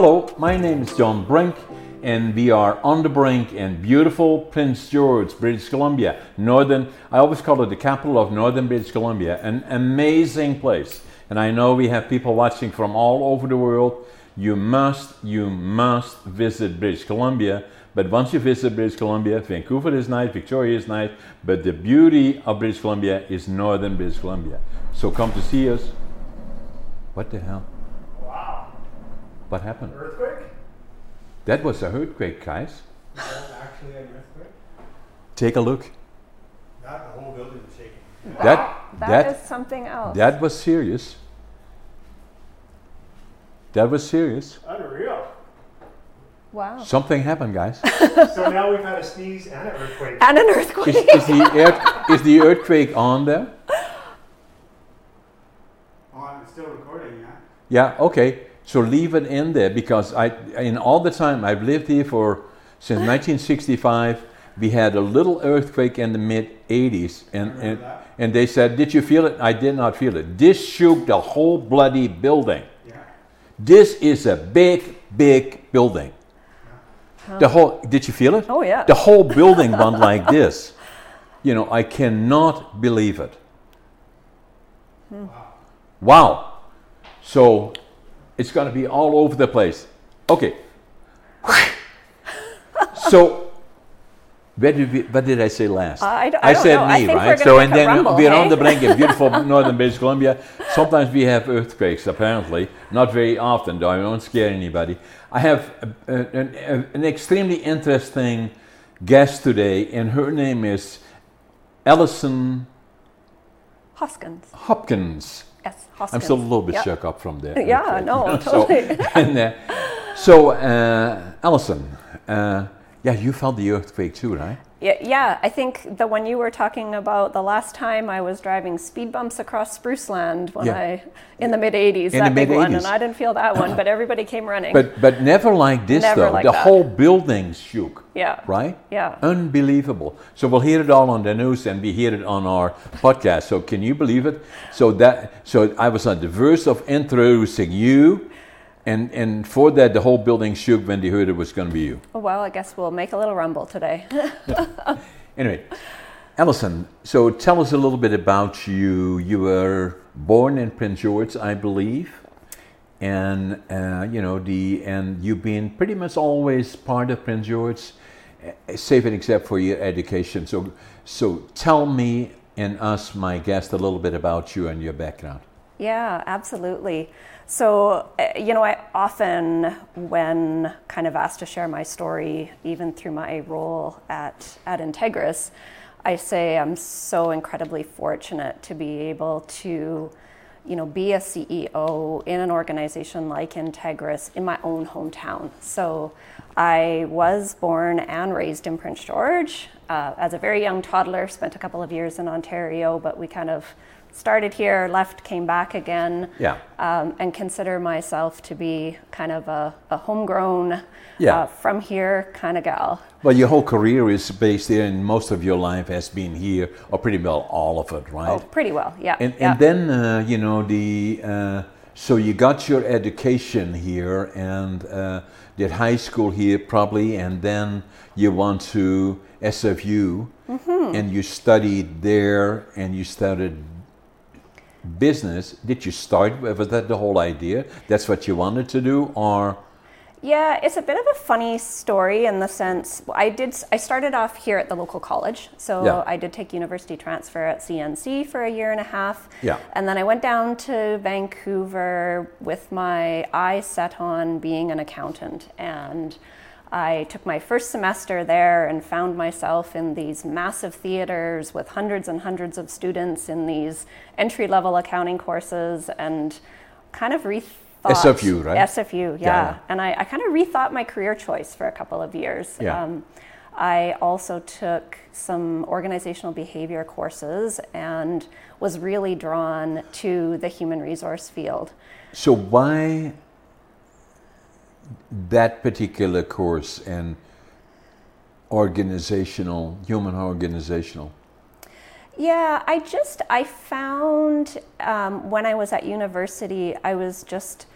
Hello, my name is John Brink, and we are on the brink in beautiful Prince George, British Columbia. Northern, I always call it the capital of Northern British Columbia, an amazing place. And I know we have people watching from all over the world. You must, you must visit British Columbia. But once you visit British Columbia, Vancouver is nice, Victoria is nice, but the beauty of British Columbia is Northern British Columbia. So come to see us. What the hell? Wow. What happened? Earthquake? That was a earthquake, guys. Is that actually an earthquake? Take a look. That the whole building was shaking. That that that is something else. that was serious. That was serious. Unreal. wow. Something happened, guys. so now we've had a sneeze and an earthquake. And an earthquake. Is, is the earth, is the earthquake on there? Oh, I'm still recording, yeah? Yeah. Okay. So leave it in there because I, in all the time I've lived here for since 1965, we had a little earthquake in the mid 80s, and and, and they said, "Did you feel it?" I did not feel it. This shook the whole bloody building. Yeah. This is a big, big building. The whole. Did you feel it? Oh, yeah. The whole building went like this. You know, I cannot believe it. Hmm. Wow. So it's going to be all over the place. Okay. so where did we, what did I say last? I, don't said know. me, I right? so and then rumble, we're on the brink of beautiful northern British Columbia. Sometimes we have earthquakes, apparently. Not very often, though. I don't scare anybody. I have a, a- an, a- an extremely interesting guest today, and her name is Alison Hoskins. Hopkins. Yes, Hoskins. I'm still a little bit Yep. shook up from there. Yeah, no, so, totally. and, uh, so uh, Alison, uh, yeah, you felt the earthquake too, right? Yeah, yeah, I think the one you were talking about the last time I was driving speed bumps across Spruceland when Yeah. I in the mid 80s, In that the big one, and I didn't feel that one, but everybody came running. But but never like this Never though. like the that. whole building shook. Yeah. Right? Yeah. Unbelievable. So we'll hear it all on the news and we hear it on our podcast. So can you believe it? So that so I was on the verge of introducing you and and for that the whole building shook when they heard it was gonna be you. Oh, well, I guess we'll make a little rumble today. Anyway, Alison, so tell us a little bit about you. You were born in Prince George, I believe, and uh, you know the and you've been pretty much always part of Prince George, uh, save and except for your education. So, so tell me and us, my guest, a little bit about you and your background. Yeah, absolutely. So, uh, you know, I often, when kind of asked to share my story, even through my role at, at Integris, I say I'm so incredibly fortunate to be able to, you know, be a CEO in an organization like Integris in my own hometown. So, I was born and raised in Prince George. Uh, as a very young toddler, spent a couple of years in Ontario, but we kind of started here, left, came back again, Yeah. um, and consider myself to be kind of a, a homegrown, Yeah. uh, from here kind of gal. Well, your whole career is based here, and most of your life has been here, or pretty well all of it, right? Oh, pretty well, yeah. And, yeah. and then uh, you know the uh, so you got your education here and uh, did high school here probably, and then you went to SFU Mm-hmm. and you studied there and you started business. Did you start with was that the whole idea? That's what you wanted to do, or Yeah, it's a bit of a funny story in the sense I did. I started off here at the local college, so Yeah. I did take university transfer at CNC for a year and a half. Yeah. and then I went down to Vancouver with my eye set on being an accountant, and I took my first semester there and found myself in these massive theaters with hundreds and hundreds of students in these entry level accounting courses, and kind of rethought SFU, right? SFU, yeah. Yeah. And I, I kind of rethought my career choice for a couple of years. Yeah. Um, I also took some organizational behavior courses and was really drawn to the human resource field. so why that particular course and organizational, human organizational? Yeah, I just I found um, when I was at university, I was just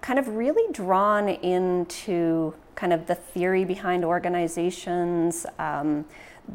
kind of really drawn into kind of the theory behind organizations, um,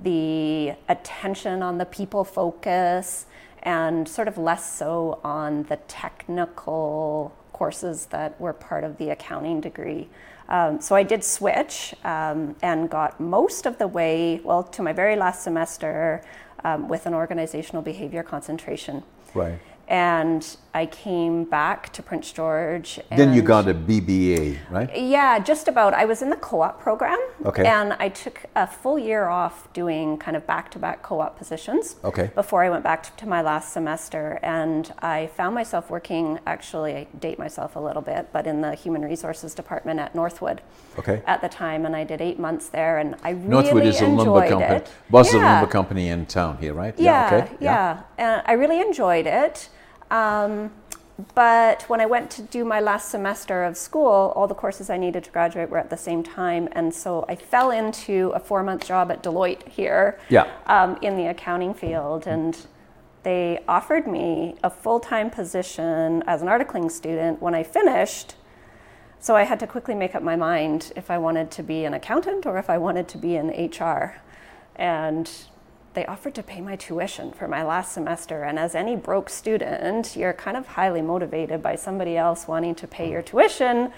the attention on the people focus, and sort of less so on the technical courses that were part of the accounting degree. Um, so I did switch um, and got most of the way, well, to my very last semester um, with an organizational behavior concentration. Right. And I came back to Prince George. Then you got a BBA, right? yeah, just about. I was in the co op program. Okay. And I took a full year off doing kind of back to back co op positions. Okay. Before I went back to, my last semester. And I found myself working, actually, I date myself a little bit, but in the human resources department at Northwood Okay. at the time. And I did eight months there. And I really Northwood is a lumber enjoyed company. it. Was a Yeah. lumber company in town here, right? Yeah, okay. yeah. And I really enjoyed it. Um, but when I went to do my last semester of school, all the courses I needed to graduate were at the same time. And so I fell into a four month job at Deloitte here Yeah. um, in the accounting field. And they offered me a full time position as an articling student when I finished. So I had to quickly make up my mind if I wanted to be an accountant or if I wanted to be in HR. And they offered to pay my tuition for my last semester. And as any broke student, you're kind of highly motivated by somebody else wanting to pay your tuition.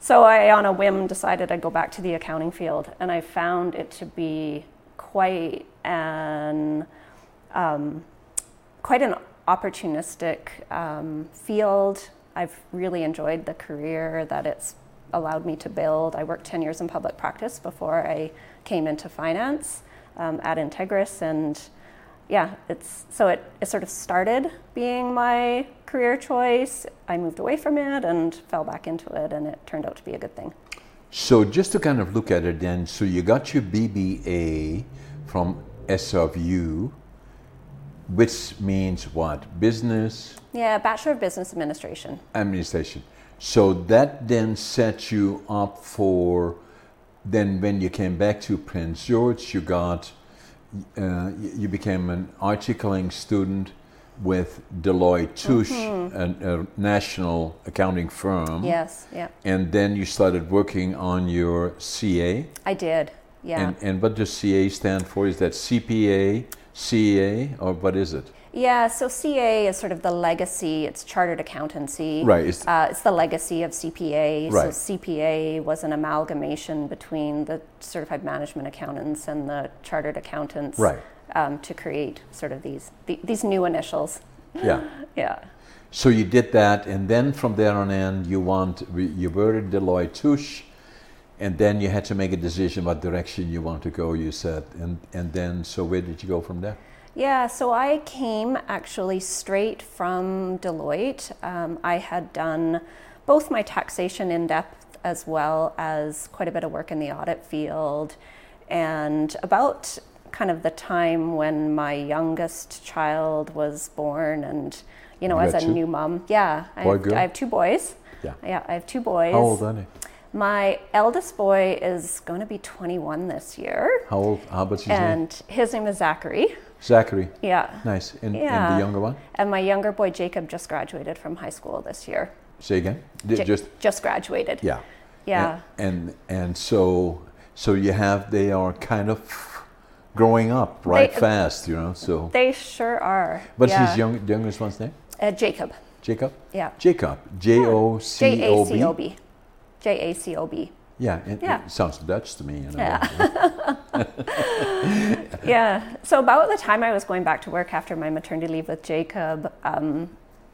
So I, on a whim, decided I'd go back to the accounting field. And I found it to be quite an um, quite an opportunistic um, field. I've really enjoyed the career that it's allowed me to build. I worked 10 years in public practice before I came into finance um, at Integris, and yeah, it's so it, it sort of started being my career choice. I moved away from it and fell back into it, and it turned out to be a good thing. So just to kind of look at it then, so you got your BBA from SFU, which means what? Business Yeah, Bachelor of Business Administration. Administration. So that then sets you up for, then when you came back to Prince George, you got, uh, you became an articling student with Deloitte Touche, a, a national accounting firm. Yes, yeah, And then you started working on your CA. I did. Yeah. And, and what does CA stand for? Is that CPA, CA, or what is it? Yeah, so CA is sort of the legacy, it's chartered accountancy. Right, it's- uh, it's the legacy of CPA. Right. So CPA was an amalgamation between the certified management accountants and the chartered accountants Right. um, to create sort of these, the, these new initials. Yeah. Yeah. So you did that, and then from there on in, you want you were at Deloitte Touche, and then you had to make a decision what direction you want to go. You said, and and then so where did you go from there? Yeah, so I came actually straight from Deloitte. Um, I had done both my taxation in depth as well as quite a bit of work in the audit field. And about kind of the time when my youngest child was born, and you know, You as a two? new mom, yeah, I, have. I have two boys. Yeah. Yeah, I have two boys. How old are they? My eldest boy is going to be 21 this year, How old? How about his name? and his name is Zachary. Zachary. Yeah. Nice. And, and the younger one? And my younger boy Jacob just graduated from high school this year. Say again. Ja- Just just graduated. yeah. Yeah. And, and and so so you have they are kind of growing up right They- fast, you know. So They sure are. what's yeah. his young, youngest one's name? Uh, Jacob. Jacob. Yeah. Jacob. J O J C A O C O B. J A C O B. Yeah, it, Yeah. it sounds Dutch to me. You know? Yeah. Yeah. So about the time I was going back to work after my maternity leave with Jacob, um,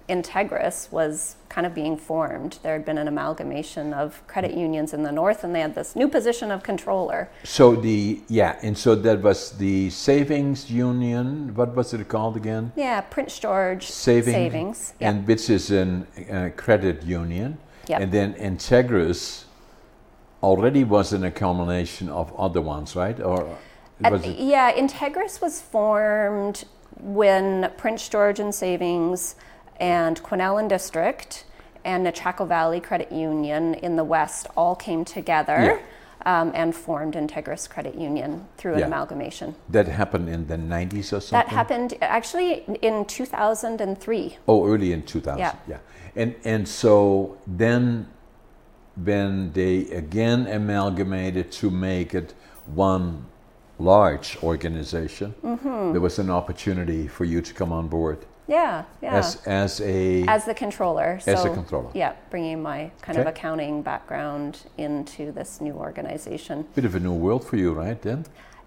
Integris was kind of being formed. There had been an amalgamation of credit unions in the north, and they had this new position of controller. So the yeah, and so that was the savings union. What was it called again? Yeah, Prince George Saving, Savings. Yeah. and which is an uh, credit union. Yep. And then Integris already was in a combination of other ones, right? Or it? yeah, Integris was formed when Prince George and Savings and Quesnel and District and Nechako Valley Credit Union in the West all came together um, and formed Integris Credit Union through an Yeah. amalgamation. That happened in the 90s or something? That happened actually in 2003. Oh, early in 2000. Yeah. And and so then when they again amalgamated to make it one large organization, Mm-hmm. there was an opportunity for you to come on board Yeah, yeah. as as a As the controller. As the so, controller. Yeah, bringing my kind of accounting background into this new organization. bit of a new world for you, right? Then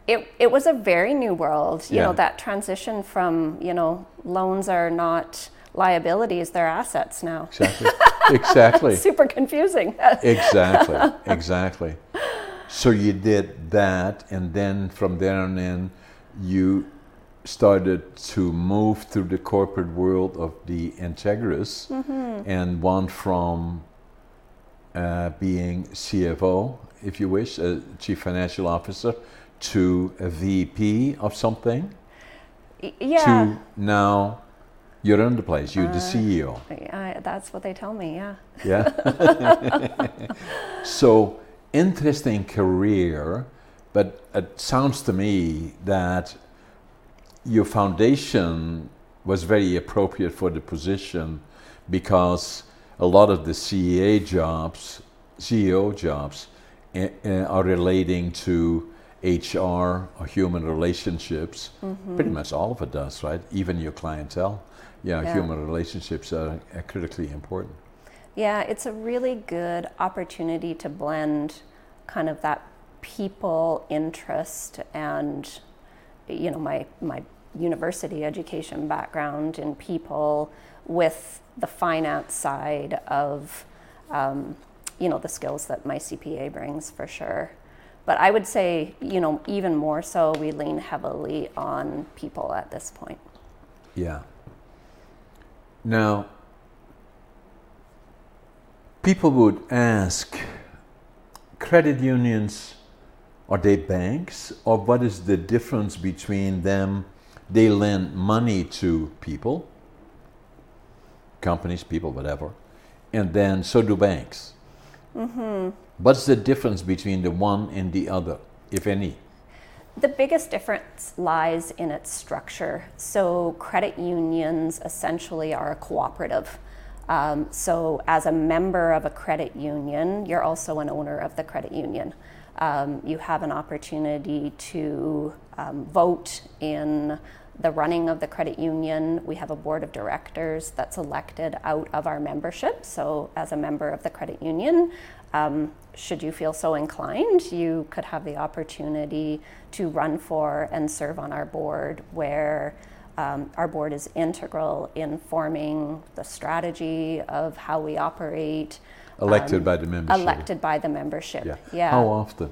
It, it was a very new world. You Yeah. know, that transition from, you know, loans are not liabilities, they're assets now. exactly, exactly, Super confusing. exactly, exactly. So you did that, and then from there on in, you started to move through the corporate world of the Integris, and one from uh, being CFO, if you wish, a chief financial officer, to a VP of something, yeah. to now you're in the place, you're the CEO. I, that's what they tell me, yeah. Yeah. so interesting career, but it sounds to me that your foundation was very appropriate for the position because a lot of the CEA jobs, CEO jobs, eh, eh, are relating to HR or human relationships. Pretty much all of it does, right? Even your clientele. Yeah, Yeah. human relationships are, are critically important. Yeah, it's a really good opportunity to blend kind of that people interest and you know my my university education background in people with the finance side of um, you know the skills that my CPA brings for sure. But I would say you know even more so we lean heavily on people at this point. Yeah. Now, people would ask credit unions are they banks? Or what is the difference between them? They lend money to people companies people whatever and then so do banks. Mm-hmm. what's the difference between the one and the other if any The biggest difference lies in its structure. So, credit unions essentially are a cooperative. Um, so, as a member of a credit union, you're also an owner of the credit union. Um, you have an opportunity to um, vote in the running of the credit union. We have a board of directors that's elected out of our membership. So, as a member of the credit union, um, should you feel so inclined, you could have the opportunity to run for and serve on our board, where um, our board is integral in forming the strategy of how we operate. elected by the membership Elected by the membership. yeah, how often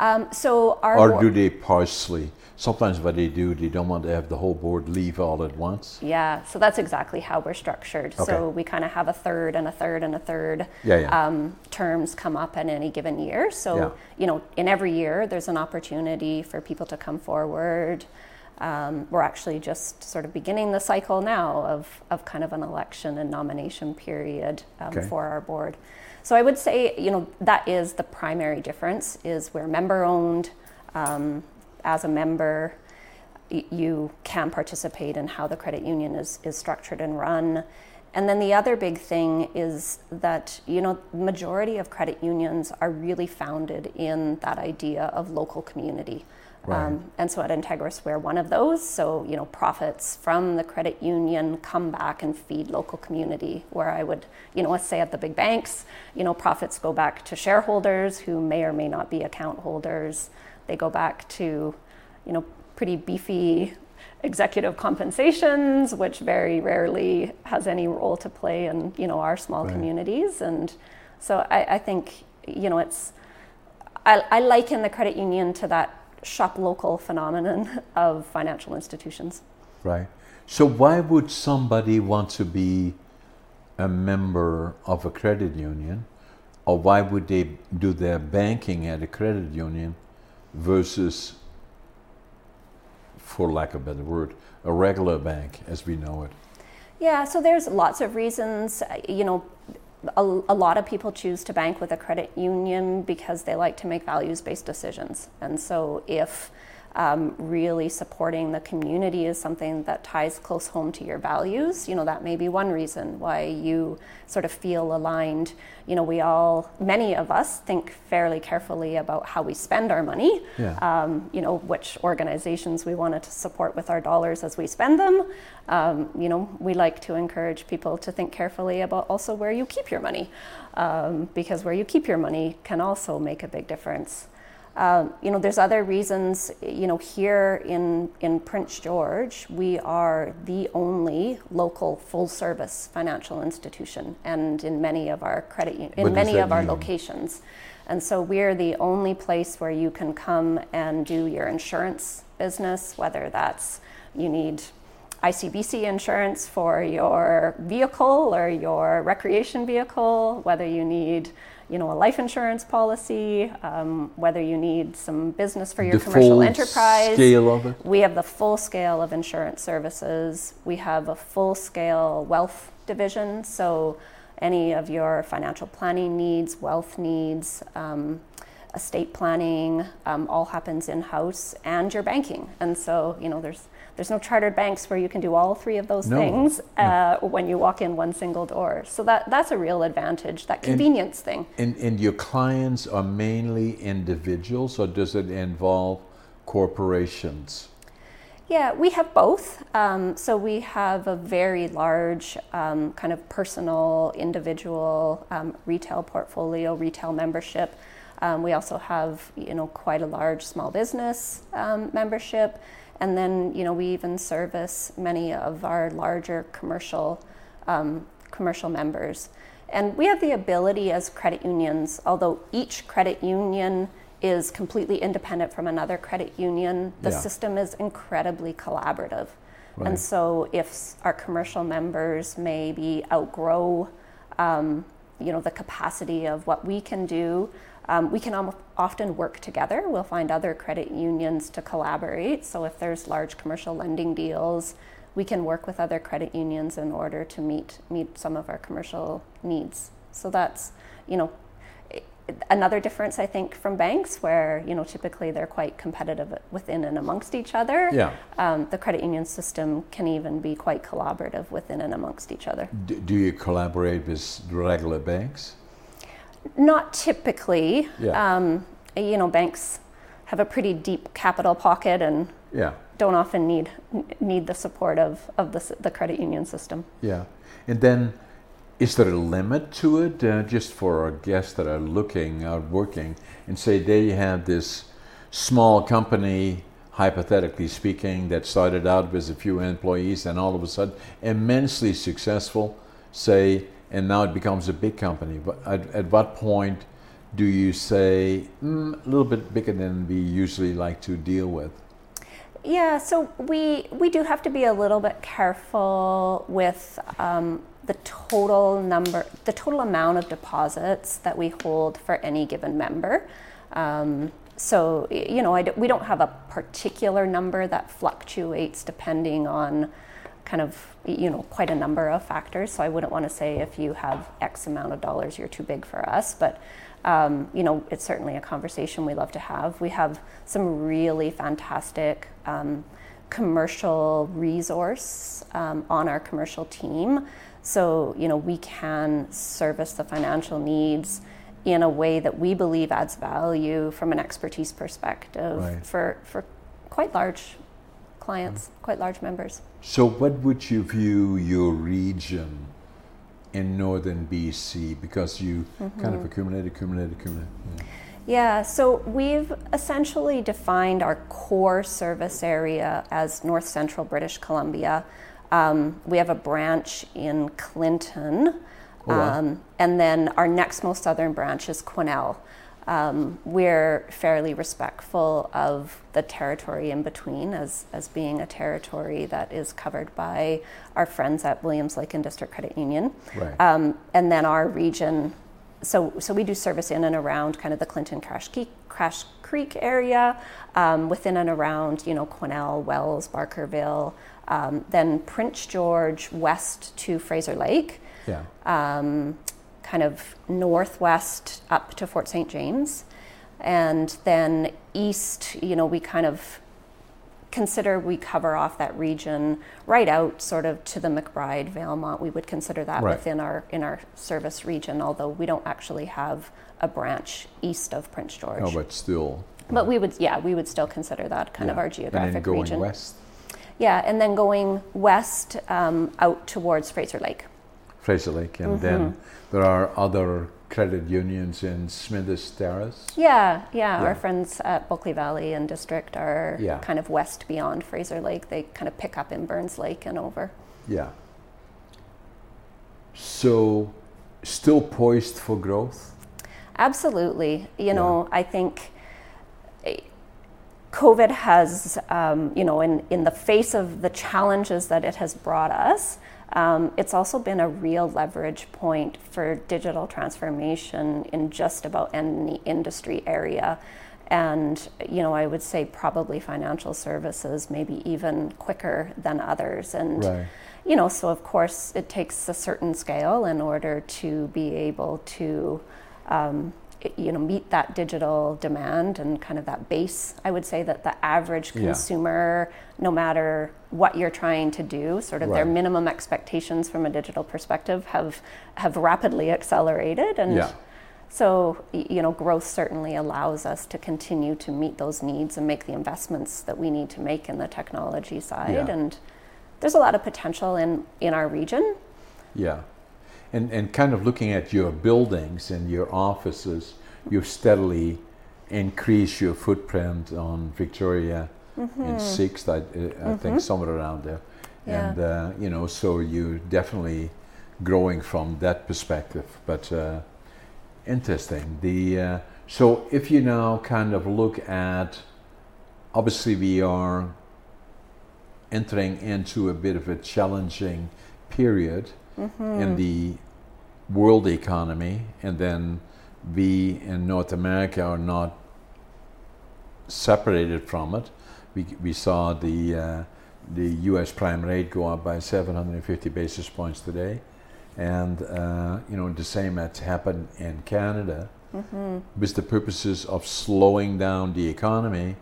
Um, so our or do they partially? Sometimes what they do, they don't want to have the whole board leave all at once. Yeah, so that's exactly how we're structured. Okay. So we kind of have a third and a third and a third Yeah, yeah. Um, terms come up in any given year. So, Yeah. you know, in every year, there's an opportunity for people to come forward. Um, we're actually just sort of beginning the cycle now of, of kind of an election and nomination period um, Okay. for our board. So I would say, you know, that is the primary difference is we're member owned. Um, as a member, you can participate in how the credit union is, is structured and run. And then the other big thing is that, you know, majority of credit unions are really founded in that idea of local community. Right. Um, and so at Integris, we're one of those. So, you know, profits from the credit union come back and feed local community. Where I would, you know, let's say at the big banks, you know, profits go back to shareholders who may or may not be account holders. They go back to, you know, pretty beefy executive compensations, which very rarely has any role to play in, you know, our small Right. communities. And so I, I think, you know, it's, I, I liken the credit union to that shop local phenomenon of financial institutions. Right. So why would somebody want to be a member of a credit union, or why would they do their banking at a credit union versus, for lack of a better word, a regular bank as we know it? Yeah, so there's lots of reasons. You know, a, a lot of people choose to bank with a credit union because they like to make values based decisions. And so if um, really supporting the community is something that ties close home to your values. You know, that may be one reason why you sort of feel aligned. You know, we all, many of us, think fairly carefully about how we spend our money. Yeah. Um, you know, which organizations we wanted to support with our dollars as we spend them. Um, you know, we like to encourage people to think carefully about also where you keep your money, um, because where you keep your money can also make a big difference. Um, you know, there's other reasons. You know, here in in Prince George, we are the only local full-service financial institution, and in many of our credit What in many of our locations, and so we're the only place where you can come and do your insurance business, whether that's you need ICBC insurance for your vehicle or your recreation vehicle, whether you need you know a life insurance policy, um, whether you need some business for your the commercial enterprise. scale of it. We have the full scale of insurance services. We have a full scale wealth division. So, any of your financial planning needs, wealth needs, um, estate planning, um, all happens in house, and your banking. And so, you know, there's there's no chartered banks where you can do all three of those No, things no. uh, when you walk in one single door. So that that's a real advantage. That convenience thing. And, and your clients are mainly individuals, or does it involve corporations? Yeah, we have both. Um, so we have a very large um, kind of personal, individual um, retail portfolio, retail membership. Um, we also have, you know, quite a large small business um, membership, and then, you know, we even service many of our larger commercial um, commercial members. And we have the ability as credit unions, although each credit union is completely independent from another credit union, the Yeah. system is incredibly collaborative. Right. And so if our commercial members maybe outgrow um, you know, the capacity of what we can do, um, we can om- often work together. We'll find other credit unions to collaborate. So if there's large commercial lending deals, we can work with other credit unions in order to meet meet some of our commercial needs. So that's you know another difference I think from banks, where you know typically they're quite competitive within and amongst each other. Yeah. Um, the credit union system can even be quite collaborative within and amongst each other. D- do you collaborate with regular banks? Not typically. Yeah. Um, you know, banks have a pretty deep capital pocket and Yeah, don't often need need the support of, of the, the credit union system. yeah. And then, is there a limit to it? Uh, just for our guests that are looking out working, and say they have this small company, hypothetically speaking, that started out with a few employees and all of a sudden immensely successful, say, and now it becomes a big company. But at, at what point do you say mm, a little bit bigger than we usually like to deal with? Yeah, so we we do have to be a little bit careful with um, the total number, the total amount of deposits that we hold for any given member. Um, so you know, I we don't have a particular number that fluctuates depending on kind of you know quite a number of factors. So I wouldn't want to say if you have X amount of dollars, you're too big for us, but um, you know, it's certainly a conversation we love to have. We have some really fantastic um, commercial resource um, on our commercial team. So, you know, we can service the financial needs in a way that we believe adds value from an expertise perspective Right. for, for quite large clients, quite large members. So, what would you view your region in northern BC? Because you kind of accumulated, accumulated, accumulated? Yeah. Yeah, so we've essentially defined our core service area as north central British Columbia. Um, we have a branch in Clinton, Oh, wow. um, and then our next most southern branch is Quesnel. Um, we're fairly respectful of the territory in between as, as being a territory that is covered by our friends at Williams Lake and District Credit Union. Right. Um, and then our region, so, so we do service in and around kind of the Clinton Cache Creek, Cache Creek area, um, within and around, you know, Quesnel, Wells, Barkerville, um, then Prince George west to Fraser Lake, yeah. um, kind of northwest up to Fort St. James. And then east, you know, we kind of consider we cover off that region right out sort of to the McBride, Valemount. We would consider that Right. within our in our service region, although we don't actually have a branch east of Prince George. Oh, but still. But we would, yeah, we would still consider that kind of our geographic And then going region. west, Yeah, and then going west um, out towards Fraser Lake. Fraser Lake, and then Mm-hmm. There are other credit unions in Smithers Terrace. Yeah, yeah, Yeah. Our friends at Bulkley Valley and District are Yeah. kind of west beyond Fraser Lake. They kind of pick up in Burns Lake and over. Yeah. So, still poised for growth. Absolutely. You know, I think COVID has, um, you know, in, in the face of the challenges that it has brought us, um, it's also been a real leverage point for digital transformation in just about any industry area. And, you know, I would say probably financial services, maybe even quicker than others. And, Right. you know, so of course it takes a certain scale in order to be able to, um, you know, meet that digital demand and kind of that base. I would say that the average Yeah. consumer, no matter what you're trying to do, sort of their minimum expectations from a digital perspective have have rapidly accelerated and. Yeah. So, you know, growth certainly allows us to continue to meet those needs and make the investments that we need to make in the technology side. Yeah. And there's a lot of potential in, in our region. Yeah. And, and kind of looking at your buildings and your offices, you've steadily increased your footprint on Victoria and 6th, I, I think somewhere around there. Yeah. And, uh, you know, so you're definitely growing from that perspective. But uh, interesting. The, uh, so if you now kind of look at, obviously we are entering into a bit of a challenging period in the world economy, and then we in North America are not separated from it. We, we saw the uh, the U.S. prime rate go up by 750 basis points today, and uh, you know the same has happened in Canada, with the purposes of slowing down the economy,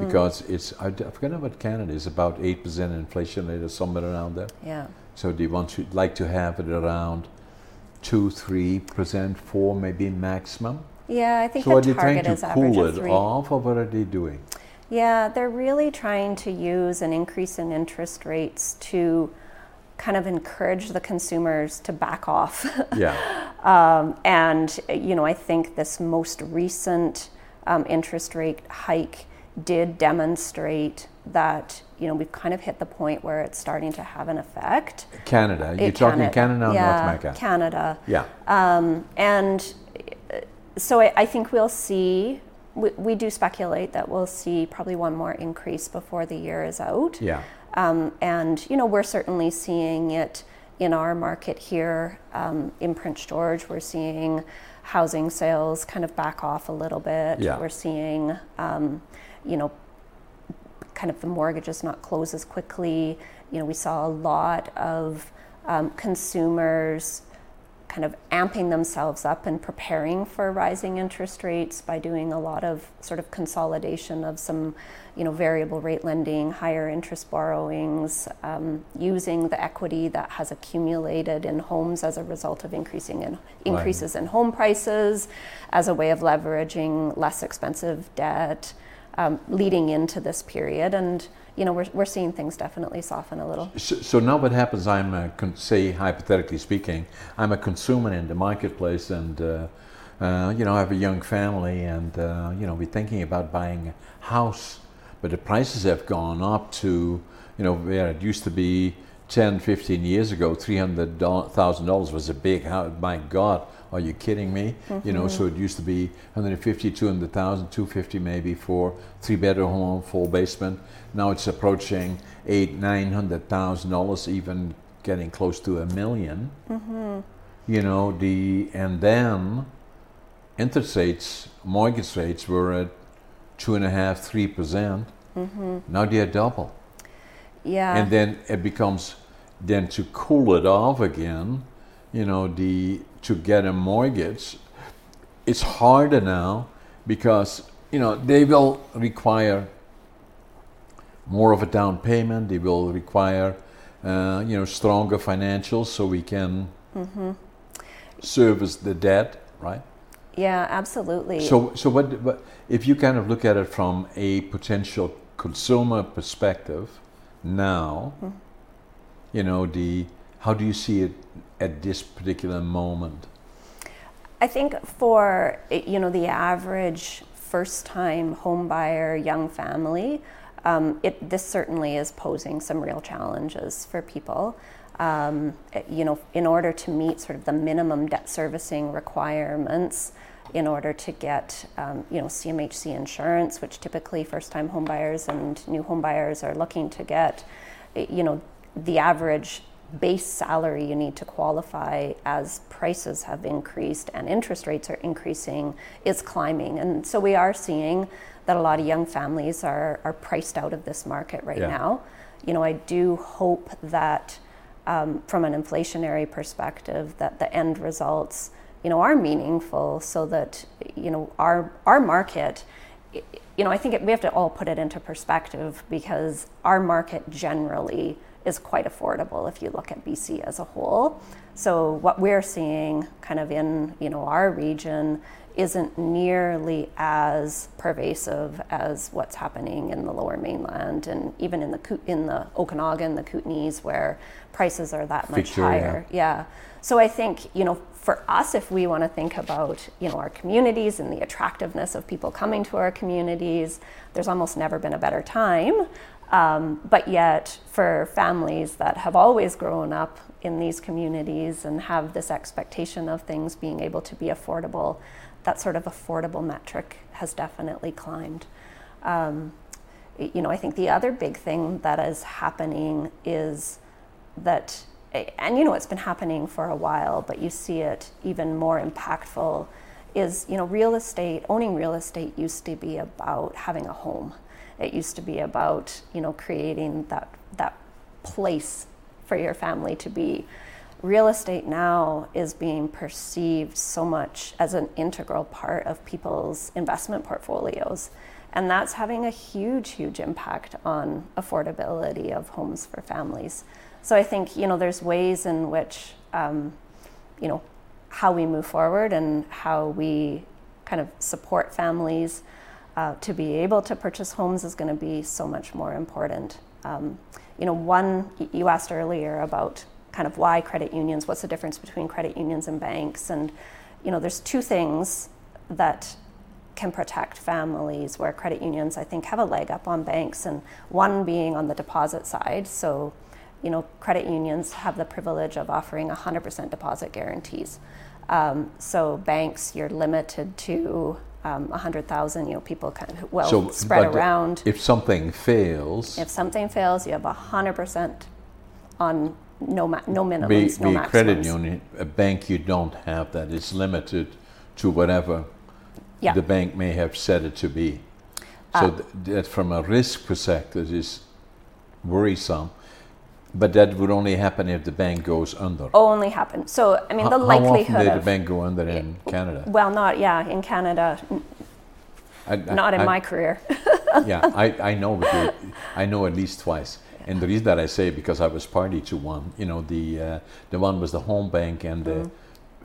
because it's I, I forget what Canada is about eight percent inflation rate or somewhere around there. Yeah. So they want to like to have it around two, three percent, four maybe maximum. Yeah, I think So are the they trying to is cool it three. off, or what are they doing? Yeah, they're really trying to use an increase in interest rates to kind of encourage the consumers to back off. Yeah, Um, and you know, I think this most recent um, interest rate hike did demonstrate that you know we've kind of hit the point where it's starting to have an effect. Canada. You're It- talking Canada, or yeah, North America? Canada. yeah, Um, and uh, so I, I think we'll see. We, we do speculate that we'll see probably one more increase before the year is out. yeah, Um, and you know we're certainly seeing it in our market here um, in Prince George. We're seeing housing sales kind of back off a little bit. Yeah. We're seeing um, you know kind of the mortgages not close as quickly. You know we saw a lot of um, consumers kind of amping themselves up and preparing for rising interest rates by doing a lot of sort of consolidation of some, you know, variable rate lending, higher interest borrowings, um, using the equity that has accumulated in homes as a result of increasing in increases in home prices, as a way of leveraging less expensive debt, um, leading into this period, and you know, we're we're seeing things definitely soften a little. So, so now what happens? I'm a say hypothetically speaking, I'm a consumer in the marketplace, and uh, uh, you know I have a young family, and uh, you know we're thinking about buying a house, but the prices have gone up to you know where it used to be 10, 15 years ago, three hundred thousand dollars was a big house. My God, are you kidding me? You know, so it used to be 150, 200,000, 250 maybe for three bedroom home, full basement. Now it's approaching eight, nine hundred thousand dollars, even getting close to a 1000000 mm-hmm. You know the and then interest rates, mortgage rates were at two and a half, three percent. Mm-hmm. Now they're double Yeah. and then it becomes then to cool it off again you know the to get a mortgage it's harder now because you know they will require more of a down payment. They will require, uh, you know, stronger financials so we can service the debt, right? Yeah, absolutely. So, so what, what if you kind of look at it from a potential consumer perspective now? You know, the how do you see it at this particular moment? I think for you know the average first-time homebuyer, young family, um, it this certainly is posing some real challenges for people. Um, you know, in order to meet sort of the minimum debt servicing requirements, in order to get um, you know CMHC insurance, which typically first-time homebuyers and new homebuyers are looking to get, you know, the average base salary you need to qualify as prices have increased and interest rates are increasing is climbing. And so we are seeing that a lot of young families are, are priced out of this market right Yeah. now. You know, I do hope that um, from an inflationary perspective that the end results, you know, are meaningful so that, you know, our, our market, i- you know, I think it, we have to all put it into perspective because our market generally is quite affordable if you look at BC as a whole. So what we're seeing kind of in, you know, our region isn't nearly as pervasive as what's happening in the lower mainland and even in the in the Okanagan, the Kootenays where prices are that much higher. Yeah. So I think, you know, for us, if we want to think about, you know, our communities and the attractiveness of people coming to our communities, there's almost never been a better time. Um, but yet, for families that have always grown up in these communities and have this expectation of things being able to be affordable, that sort of affordable metric has definitely climbed. Um, you know, I think the other big thing that is happening is that, and you know, it's been happening for a while, but you see it even more impactful. Is you know, real estate owning real estate used to be about having a home. It used to be about you know creating that that place for your family to be. Real estate now is being perceived so much as an integral part of people's investment portfolios. And that's having a huge, huge impact on affordability of homes for families. So I think, you know, there's ways in which, um, you know, how we move forward and how we kind of support families uh, to be able to purchase homes is going to be so much more important. Um, you know, one, you asked earlier about kind of why credit unions, what's the difference between credit unions and banks? And, you know, there's two things that can protect families where credit unions, I think, have a leg up on banks, and one being on the deposit side. So, you know, credit unions have the privilege of offering 100% deposit guarantees. Um, so banks, you're limited to um, 100,000. You know, people kind of well So, spread around. If something fails, If something fails, you have 100% on no ma- no minimums, be, no be a maximums. credit union, a bank, you don't have that. It's limited to whatever Yeah. the bank may have set it to be. So th- that, from a risk perspective, is worrisome. But that would only happen if the bank goes under. Only happen. So I mean, How- the how likelihood often did of the bank go under in Canada? well, not yeah, in Canada, I, I- not in I- my career. yeah, I, I know, I know at least twice. And the reason that I say because I was party to one. You know, the uh, the one was the home bank and the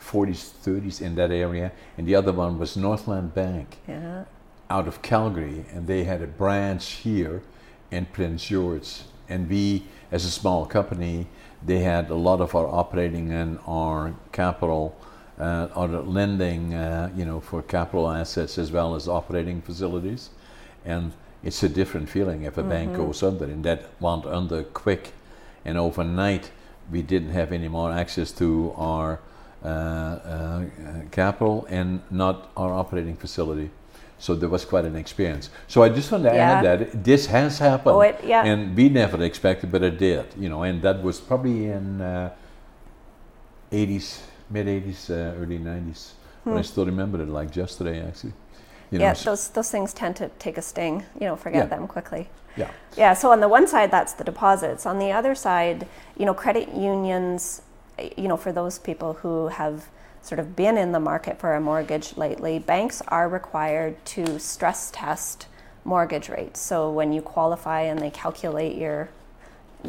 40s, 30s in that area, and the other one was Northland Bank yeah. out of Calgary, and they had a branch here in Prince George. And we, as a small company, they had a lot of our operating and our capital, uh, our lending, uh, you know, for capital assets as well as operating facilities. And it's a different feeling if a bank goes under, and that went under quick. And overnight, we didn't have any more access to our uh, uh, capital and not our operating facility. So there was quite an experience. So I just want to add that this has happened, Oh, it- yeah. and we never expected, but it did. You know, and that was probably in uh, 80s, mid 80s, uh, early 90s. But I still remember it like yesterday, actually. You know, Hmm. yeah, those those things tend to take a sting. You know, forget Yeah. them quickly. yeah. Yeah, so on the one side, that's the deposits. On the other side, you know, credit unions, you know, for those people who have sort of been in the market for a mortgage lately, banks are required to stress test mortgage rates. So when you qualify and they calculate your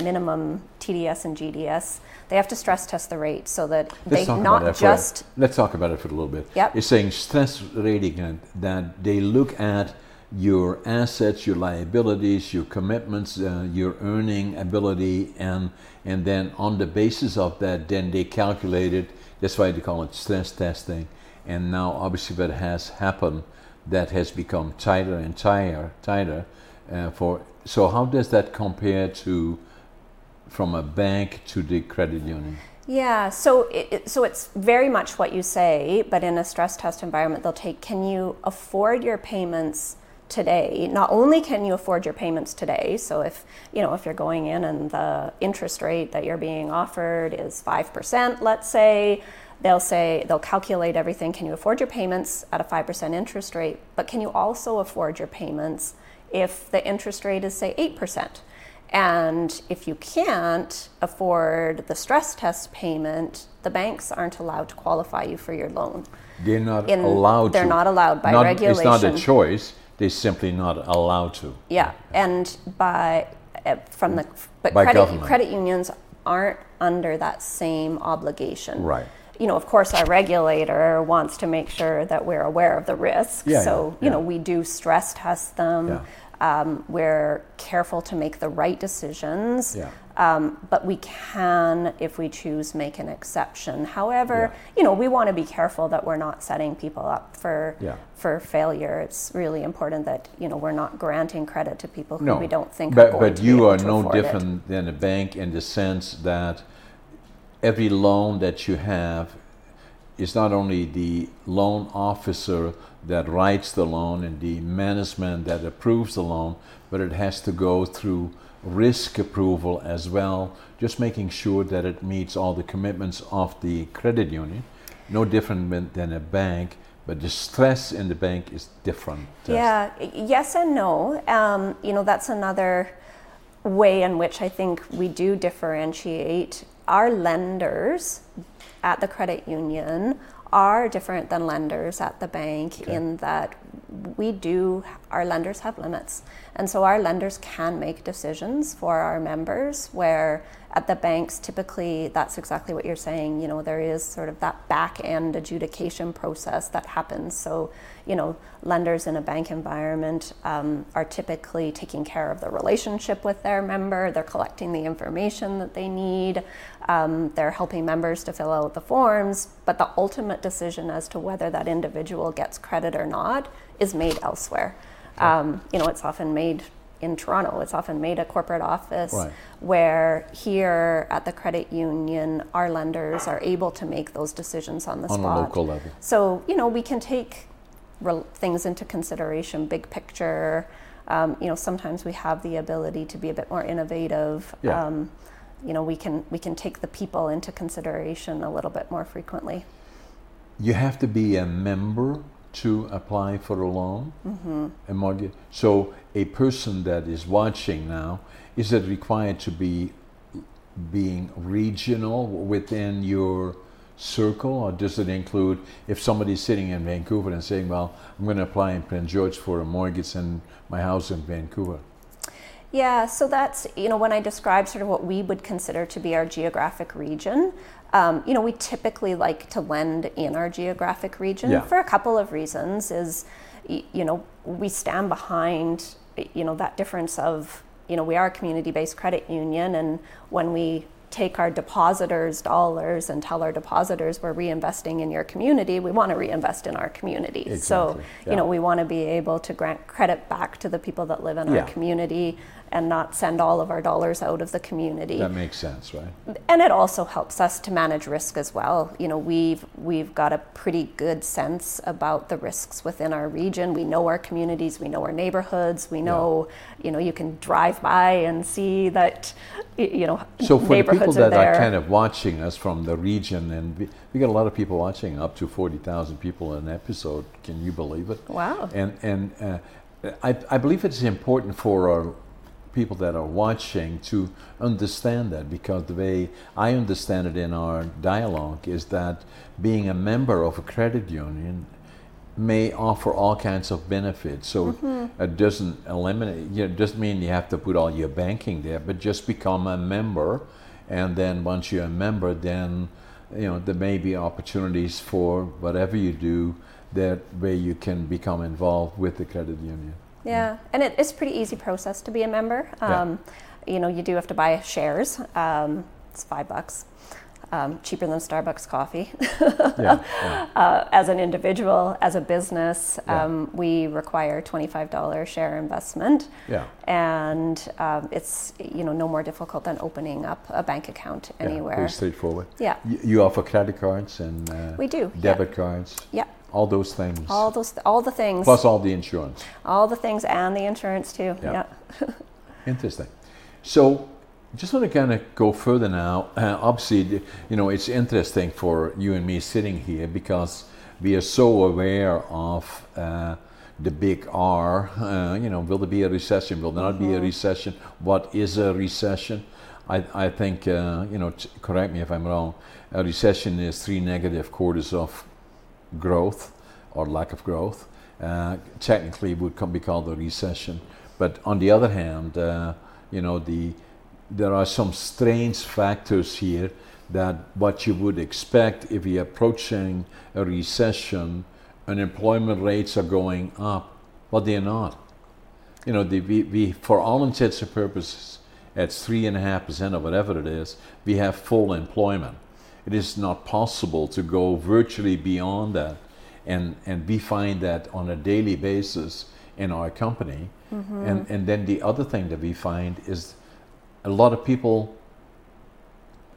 minimum TDS and GDS, they have to stress test the rate so that Let's they not about that for a- just let's talk about it for a little bit. Yep. It's saying stress rating and that they look at your assets, your liabilities, your commitments, uh, your earning ability, and and then on the basis of that, then they calculate it. That's why they call it stress testing. And now, obviously, what has happened that has become tighter and tighter, tighter. Uh, for so, how does that compare to from a bank to the credit union? Yeah, so it, so it's very much what you say, but in a stress test environment, they'll take can you afford your payments today? Not only can you afford your payments today, so if you know if you're going in and the interest rate that you're being offered is five percent, let's say, they'll say they'll calculate everything. Can you afford your payments at a five percent interest rate? But can you also afford your payments if the interest rate is say eight percent? And if you can't afford the stress test payment, the banks aren't allowed to qualify you for your loan. They're not In- allowed they're to. not allowed by Not- It's not a choice. They're simply not allowed to. Yeah, and by uh, from the but By credit government. credit unions aren't under that same obligation. Right. You know, of course, our regulator wants to make sure that we're aware of the risks. Yeah, so yeah, you know, we do stress test them. Yeah. Um, we're careful to make the right decisions. Yeah. Um, but we can, if we choose, make an exception. However, you know, we want to be careful that we're not setting people up for Yeah. for failure. It's really important that you know we're not granting credit to people who No, we don't think but are but you are no afford it. different than a bank in the sense that every loan that you have is not only the loan officer that writes the loan and the management that approves the loan, but it has to go through risk approval as well, just making sure that it meets all the commitments of the credit union. No different than- a bank, but the stress in the bank is different. Yeah, yes and no. Um, you know, that's another way in which I think we do differentiate. Our lenders at the credit union are different than lenders at the bank Okay. in that we do, our lenders have limits. And so our lenders can make decisions for our members where at the banks, typically that's exactly what you're saying. You know, there is sort of that back end adjudication process that happens. So, you know, lenders in a bank environment um, are typically taking care of the relationship with their member, they're collecting the information that they need, um, they're helping members to fill out the forms, but the ultimate decision as to whether that individual gets credit or not is made elsewhere. Um, you know, it's often made in Toronto, it's often made at a corporate office, Right. where here at the credit union, our lenders are able to make those decisions on the On a spot. local level. So, you know, we can take rel- things into consideration, big picture. Um, you know, sometimes we have the ability to be a bit more innovative. Yeah. You know, we can we can take the people into consideration a little bit more frequently. You have to be a member to apply for a loan, mm-hmm. a mortgage. So a person that is watching now, is it required to be being regional within your circle, or does it include if somebody's sitting in Vancouver and saying, "Well, I'm going to apply in Prince George for a mortgage and my house in Vancouver"? Yeah, so that's, you know, when I describe sort of what we would consider to be our geographic region, um, you know, we typically like to lend in our geographic region Yeah. for a couple of reasons. Is, you know, we stand behind, you know, that difference of, you know, we are a community based credit union, and when we take our depositors' dollars and tell our depositors we're reinvesting in your community, we want to reinvest in our community. So, Exactly, you know, we want to be able to grant credit back to the people that live in Yeah. our community and not send all of our dollars out of the community. That makes sense, right? and it also helps us to manage risk as well. You know, we've we've got a pretty good sense about the risks within our region. We know our communities, we know our neighborhoods, we know, you know, you can drive by and see that you know So for the people neighborhoods that are are kind of watching us from the region, and we, we got a lot of people watching, up to forty thousand people an episode. Can you believe it? Wow. And and uh, I I believe it's important for our people that are watching to understand that because the way I understand it in our dialogue is that being a member of a credit union may offer all kinds of benefits. So Mm-hmm. it doesn't eliminate. You know, it doesn't mean you have to put all your banking there, but just become a member, and then once you're a member, then you know there may be opportunities for whatever you do that way you can become involved with the credit union. Yeah, and it, it's a pretty easy process to be a member. Yeah. Um, You know, you do have to buy shares. Um, it's five bucks, um, cheaper than Starbucks coffee. Yeah, yeah. uh, as an individual, as a business, Yeah. um, we require twenty-five dollar share investment, yeah. and um, it's you know no more difficult than opening up a bank account anywhere. Straightforward. Yeah, You, you offer credit cards and uh, we do. yeah. debit cards, Yeah, all those things, all those, all the things, plus all the insurance. all the things, and the insurance too. Yeah. yeah. Interesting. So, just want to kind of go further now. Uh, obviously, you know, it's interesting for you and me sitting here because we are so aware of uh, the big R. Uh, you know, will there be a recession? Will there not be a recession? What is a recession? I, I think, uh, you know, t- correct me if I'm wrong, a recession is three negative quarters of growth or lack of growth. Uh, technically, would come, be called a recession. But on the other hand, uh, you know, the there are some strange factors here that what you would expect if you're approaching a recession, unemployment rates are going up, but they're not. You know, the, we, we, for all intents and purposes, at three and a half percent or whatever it is, we have full employment. It is not possible to go virtually beyond that, and and we find that on a daily basis in our company. Mm-hmm. And and then the other thing that we find is a lot of people,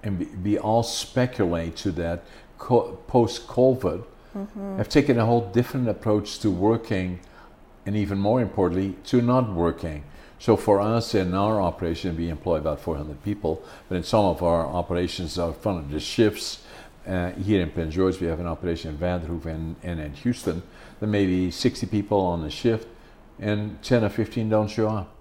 and we, all speculate to that co- post COVID, have taken a whole different approach to working, and even more importantly, to not working. So for us in our operation, we employ about 400 people, but in some of our operations, our front of the shifts, uh, here in Prince George, we have an operation in Vanderhoof and, and in Houston. There may be 60 people on the shift, and 10 or 15 don't show up.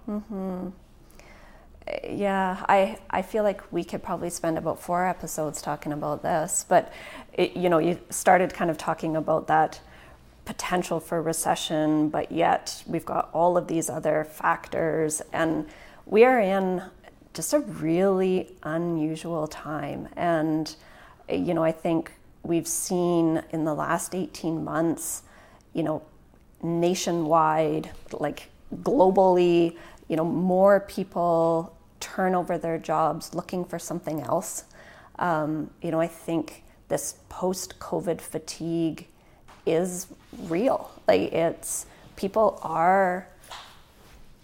Yeah, I, I feel like we could probably spend about four episodes talking about this. But, it, you know, you started kind of talking about that potential for recession, but yet we've got all of these other factors. And we are in just a really unusual time. And, you know, I think we've seen in the last 18 months, you know, nationwide, like globally, you know, more people turn over their jobs looking for something else. Um, you know, I think this post-COVID fatigue is real. Like it's people are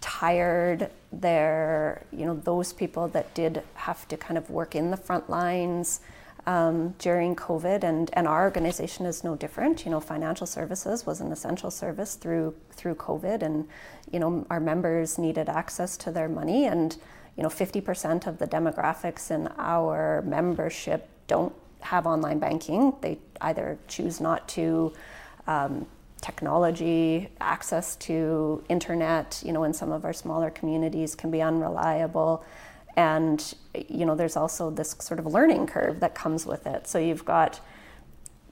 tired. They're, you know, those people that did have to kind of work in the front lines um, during COVID, and, and our organization is no different. You know, financial services was an essential service through through COVID, and you know, our members needed access to their money, and you know, 50% of the demographics in our membership don't have online banking. They either choose not to. Um, technology, access to internet, you know, in some of our smaller communities can be unreliable. And, you know, there's also this sort of learning curve that comes with it. So you've got,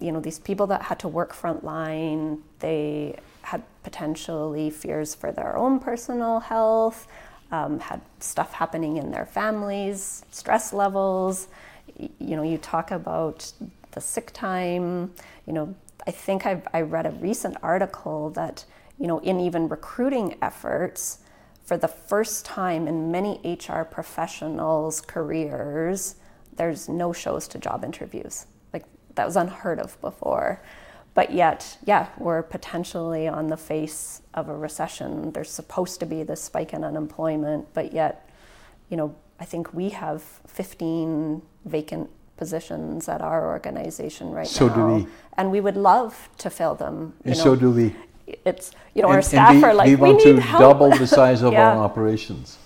you know, these people that had to work frontline, they had potentially fears for their own personal health, um, had stuff happening in their families, stress levels. You know, you talk about the sick time, you know, I think I've, I read a recent article that, you know, in even recruiting efforts, for the first time in many HR professionals' careers, there's no shows to job interviews. Like that was unheard of before. But yet, yeah, we're potentially on the face of a recession. There's supposed to be this spike in unemployment, but yet, you know, I think we have 15 vacant positions at our organization right So now. do we. And we would love to fill them. And know, so do we. it's you know And- our staff we, are like we we, want need to help. double the size of Yeah. our operations,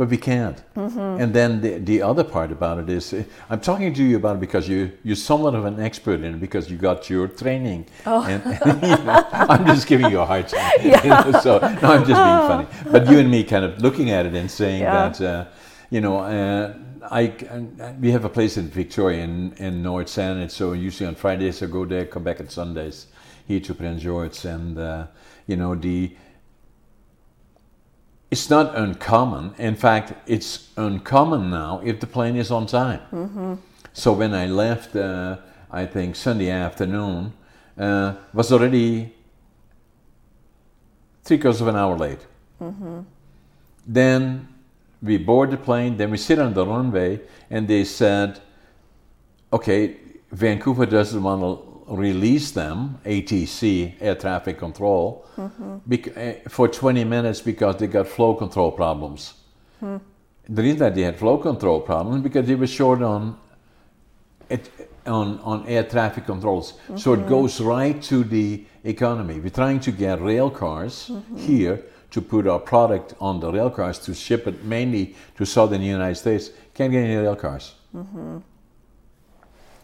but we can't. Mm-hmm. And then the, the other part about it is, uh, I'm talking to you about it because you you're somewhat of an expert in it because you got your training. Oh. And, you know, I'm just giving you a hard time. you know, so no, I'm just being funny. But you and me kind of looking at it and saying Yeah. that, uh, you know. Uh, I, I- we have a place in Victoria in, in North Saanich, so usually on Fridays I go there, come back on Sundays. here to Prince George, and uh, you know the. It's not uncommon. In fact, it's uncommon now if the plane is on time. So when I left, uh, I think Sunday afternoon, uh, was already three quarters of an hour late. Then we board the plane, then we sit on the runway, and they said, okay, Vancouver doesn't want to release them, ATC, air traffic control, bec- eh, for 20 minutes because they got flow control problems. The reason that they had flow control problems because they were short on it, on, on air traffic controls. So it mm-hmm. goes right to the economy. We're trying to get rail cars mm-hmm. here to put our product on the rail cars to ship it mainly to southern United States. Can't get any rail cars. Mm-hmm.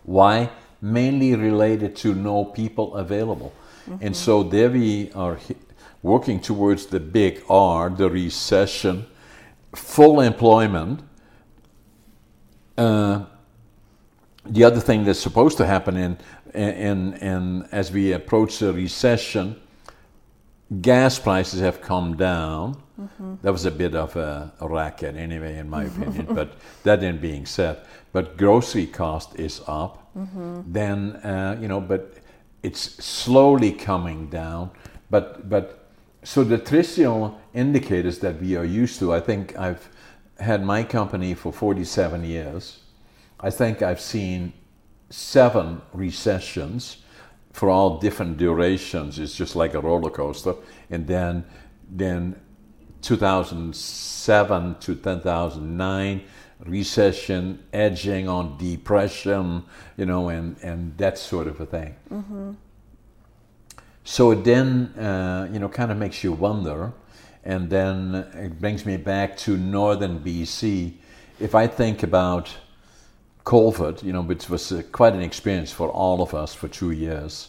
Why? Mainly related to no people available. And so there we are working towards the big R, the recession, full employment. Uh, the other thing that's supposed to happen in, in, in as we approach the recession, gas prices have come down. That was a bit of a, a racket, anyway, in my opinion. but that then being said, but grocery cost is up. Then uh, you know, but it's slowly coming down. But but so the traditional indicators that we are used to, I think I've had my company for 47 years. I think I've seen seven recessions for all different durations. It's just like a roller coaster. And then, then 2007 to 2009 recession, edging on depression, you know, and, and that sort of a thing. So it then, uh, you know, kind of makes you wonder. And then it brings me back to northern BC. If I think about COVID, you know, which was uh, quite an experience for all of us for two years,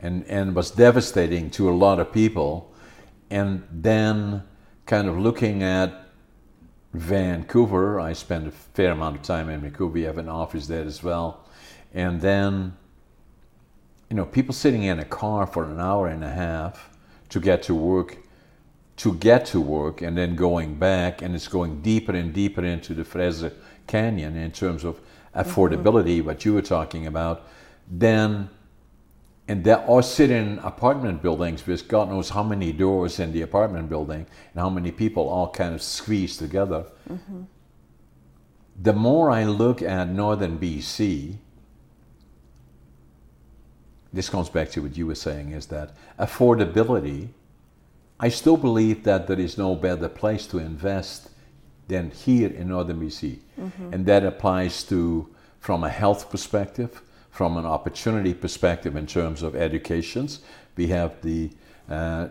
and and was devastating to a lot of people. And then, kind of looking at Vancouver, I spent a fair amount of time in Vancouver. We have an office there as well, and then, you know, people sitting in a car for an hour and a half to get to work to get to work and then going back, and it's going deeper and deeper into the Fraser Canyon in terms of mm-hmm. affordability, what you were talking about, then and there or sit in apartment buildings with God knows how many doors in the apartment building and how many people all kind of squeezed together. The more I look at northern BC, this comes back to what you were saying is that affordability I still believe that there is no better place to invest than here in northern BC. Mm-hmm. And that applies to from a health perspective, from an opportunity perspective in terms of educations. We have the uh,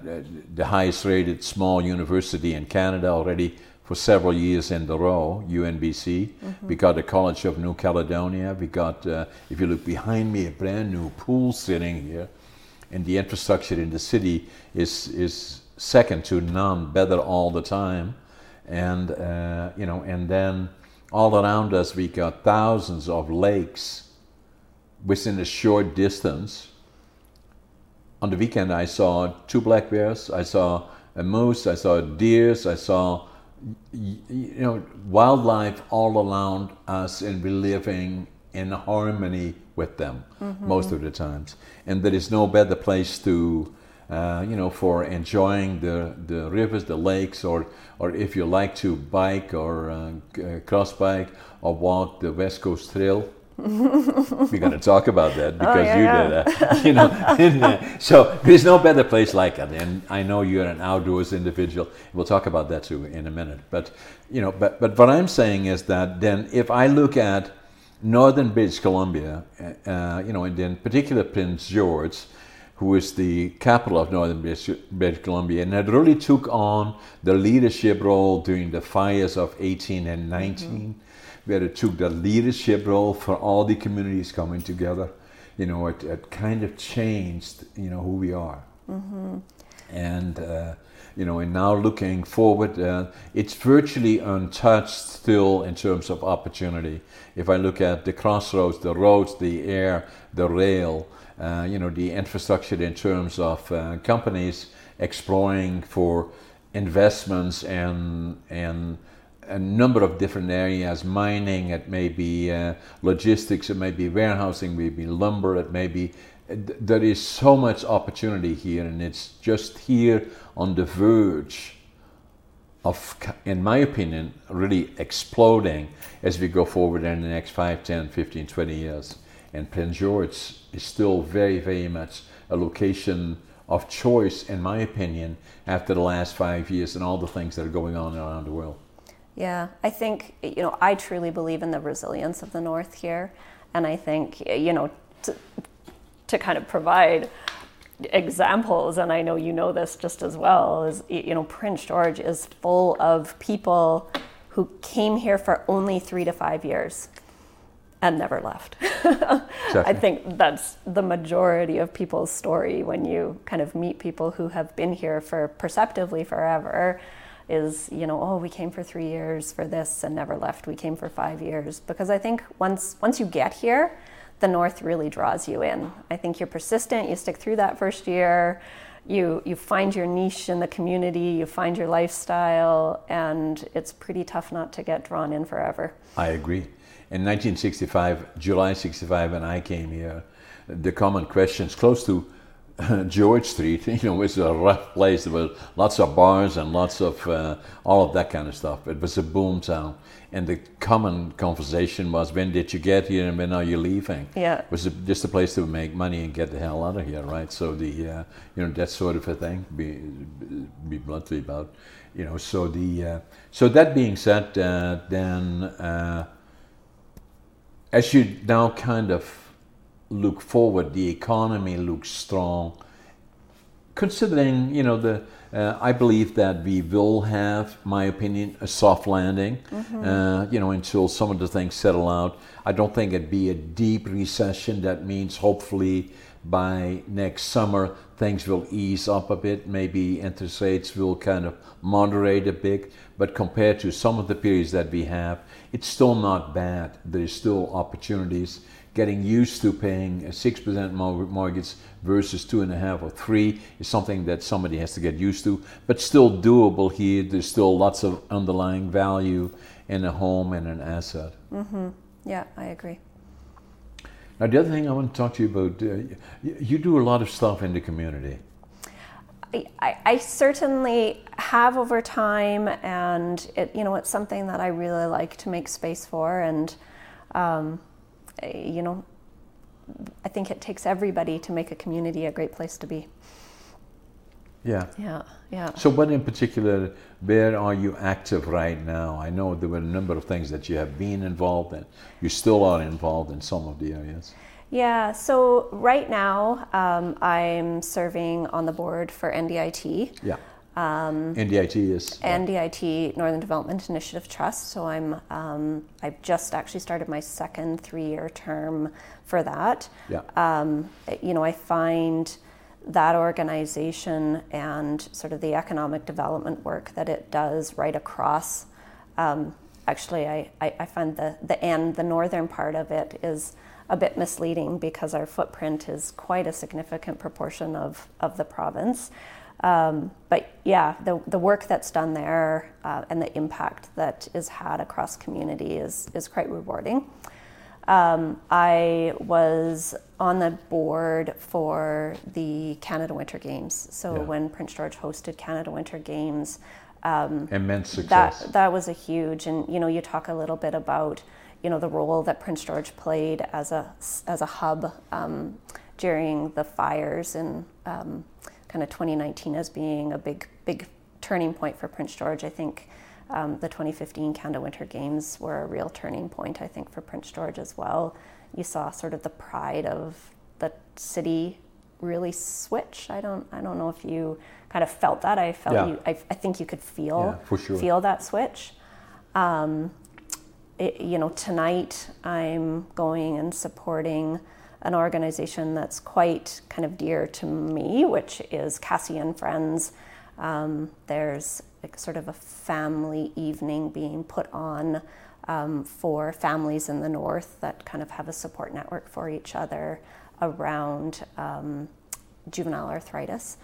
the highest rated small university in Canada already for several years in a row, UNBC. We got the College of New Caledonia. We got, uh, if you look behind me, a brand new pool sitting here and the infrastructure in the city is is second to none, better all the time, and uh, you know, and then all around us we got thousands of lakes within a short distance. On the weekend, I saw two black bears, I saw a moose, I saw deers, I saw you know wildlife all around us, and we're living in harmony with them most of the times. And there is no better place to, uh, you know, for enjoying the, the rivers, the lakes, or or if you like to bike or uh, uh, cross bike or walk the West Coast Trail. We're going to talk about that because yeah, you yeah. did that, you know. and, so there's no better place like it, and I know you're an outdoors individual. We'll talk about that too in a minute. But you know, but but what I'm saying is that then if I look at northern British Columbia, uh, uh, you know, and in particular Prince George, who is the capital of northern British, British Columbia, and it really took on the leadership role during the fires of 18 and 19, where it took the leadership role for all the communities coming together. You know, it, it kind of changed, you know, who we are and uh, you know, and now looking forward, uh, it's virtually untouched still in terms of opportunity. If I look at the crossroads, the roads, the air, the rail, uh, you know, the infrastructure in terms of uh, companies exploring for investments and and a number of different areas mining it may be uh, logistics it may be warehousing it may be lumber it may be there is so much opportunity here and it's just here on the verge of in my opinion really exploding as we go forward in the next 5 10 15 20 years. And prince george is still very very much a location of choice in my opinion after the last five years and all the things that are going on around the world yeah, I think, you know, I truly believe in the resilience of the North here. And I think, you know, to, to kind of provide examples, and I know you know this just as well, is, you know, Prince George is full of people who came here for only three to five years and never left. I think that's the majority of people's story when you kind of meet people who have been here for perceptively forever is you know oh we came for three years for this and never left. We came for five years. Because i think once once you get here the north really draws you in. I think you're persistent. You stick through that first year. You you find your niche in the community. You find your lifestyle. And it's pretty tough not to get drawn in forever. I agree. In 1965 july 65 when i came here the common questions close to George Street, you know, was a rough place. There were lots of bars and lots of uh, all of that kind of stuff. It was a boom town, and the common conversation was, "When did you get here, and when are you leaving?" Yeah, it was just a place to make money and get the hell out of here, right? So the uh, you know that sort of a thing. Be be bluntly about, you know. So the uh, so that being said, uh, then uh, as you now kind of look forward, the economy looks strong. Considering, you know, the uh, I believe that we will have, my opinion, a soft landing. Mm-hmm. Uh, you know, until some of the things settle out. I don't think it'd be a deep recession. That means hopefully by next summer things will ease up a bit. Maybe interest rates will kind of moderate a bit. But compared to some of the periods that we have, it's still not bad. There's still opportunities getting used to paying a 6% mortgage versus two and a half or three is something that somebody has to get used to, but still doable here. There's still lots of underlying value in a home and an asset. Mm-hmm. Yeah, I agree. Now, the other thing I want to talk to you about, uh, you, you do a lot of stuff in the community. I, I, certainly have over time, and it, you know, it's something that I really like to make space for, and um, you know, I think it takes everybody to make a community a great place to be. Yeah. Yeah, yeah. So, what in particular, where are you active right now? I know there were a number of things that you have been involved in. You still are involved in some of the areas. Yeah, so right now um, I'm serving on the board for NDIT. Yeah. Um, NDIT is NDIT Northern Development Initiative Trust. So I'm um, I've just actually started my second three-year term for that. Yeah. Um, you know, I find that organization and sort of the economic development work that it does right across. Um, actually, I, I, I find the the end, the northern part of it is a bit misleading because our footprint is quite a significant proportion of, of the province. Um, but yeah, the, the work that's done there uh, and the impact that is had across community is, is quite rewarding. Um, I was on the board for the Canada Winter Games. So yeah. when Prince George hosted Canada Winter Games, um, immense success. That that was a huge, and you know, you talk a little bit about you know the role that Prince George played as a as a hub um, during the fires in um, kind of 2019 as being a big, big turning point for Prince George. I think um, the 2015 Canada Winter Games were a real turning point, I think, for Prince George as well. You saw sort of the pride of the city really switch. I don't, I don't know if you kind of felt that. I felt yeah. you, I, I, think you could feel, yeah, sure. feel that switch. Um, it, you know, tonight I'm going and supporting an organization that's quite kind of dear to me, which is Cassie and Friends. Um, there's like sort of a family evening being put on um, for families in the north that kind of have a support network for each other around um, juvenile arthritis.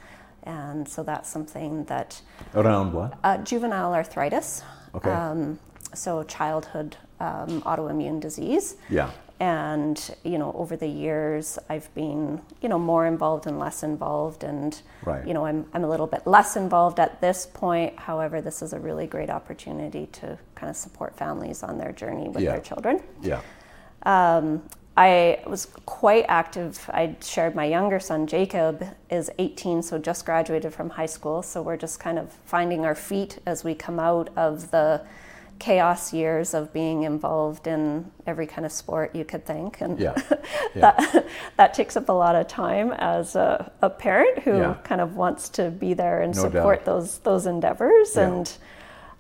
And so that's something that Around what? uh, juvenile arthritis, Okay. um, so childhood um, autoimmune disease. Yeah. And you know, over the years, I've been you know more involved and less involved, and Right. you know, I'm I'm a little bit less involved at this point. However, this is a really great opportunity to kind of support families on their journey with Yeah. their children. Yeah. Um, I was quite active. I shared my younger son, Jacob, is 18, so just graduated from high school. So we're just kind of finding our feet as we come out of the chaos years of being involved in every kind of sport you could think. And Yeah. Yeah. that, that takes up a lot of time as a, a parent who Yeah. kind of wants to be there and No support doubt. those those endeavors. And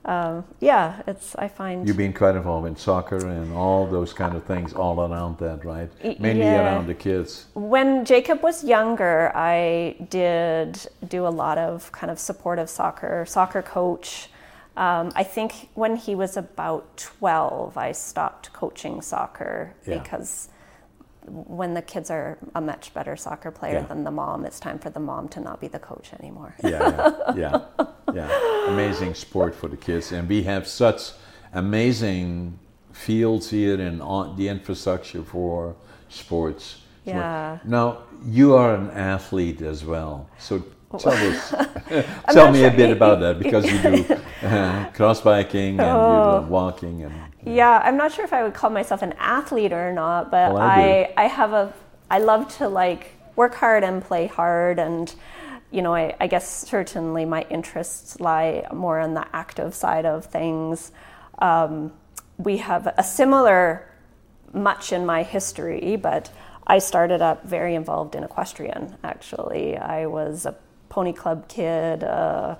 um, yeah, it's I find You've been quite involved in soccer and all those kind of things all around that, right? Mainly around the kids. When Jacob was younger, I did do a lot of kind of supportive soccer, soccer coach. Um, I think when he was about 12, I stopped coaching soccer Yeah. because when the kids are a much better soccer player Yeah. than the mom, it's time for the mom to not be the coach anymore. Yeah, yeah, yeah, yeah. Amazing sport for the kids, and we have such amazing fields here and on the infrastructure for sports. Yeah. Now you are an athlete as well, so tell us, tell me a bit about that because you do uh, cross biking and Oh. you do walking and Yeah, I'm not sure if I would call myself an athlete or not, but Well, I I, I have a I love to like work hard and play hard and you know, I, I guess certainly my interests lie more on the active side of things. Um, we have a similar much in my history, but I started up very involved in equestrian. Actually, I was a pony club kid, uh,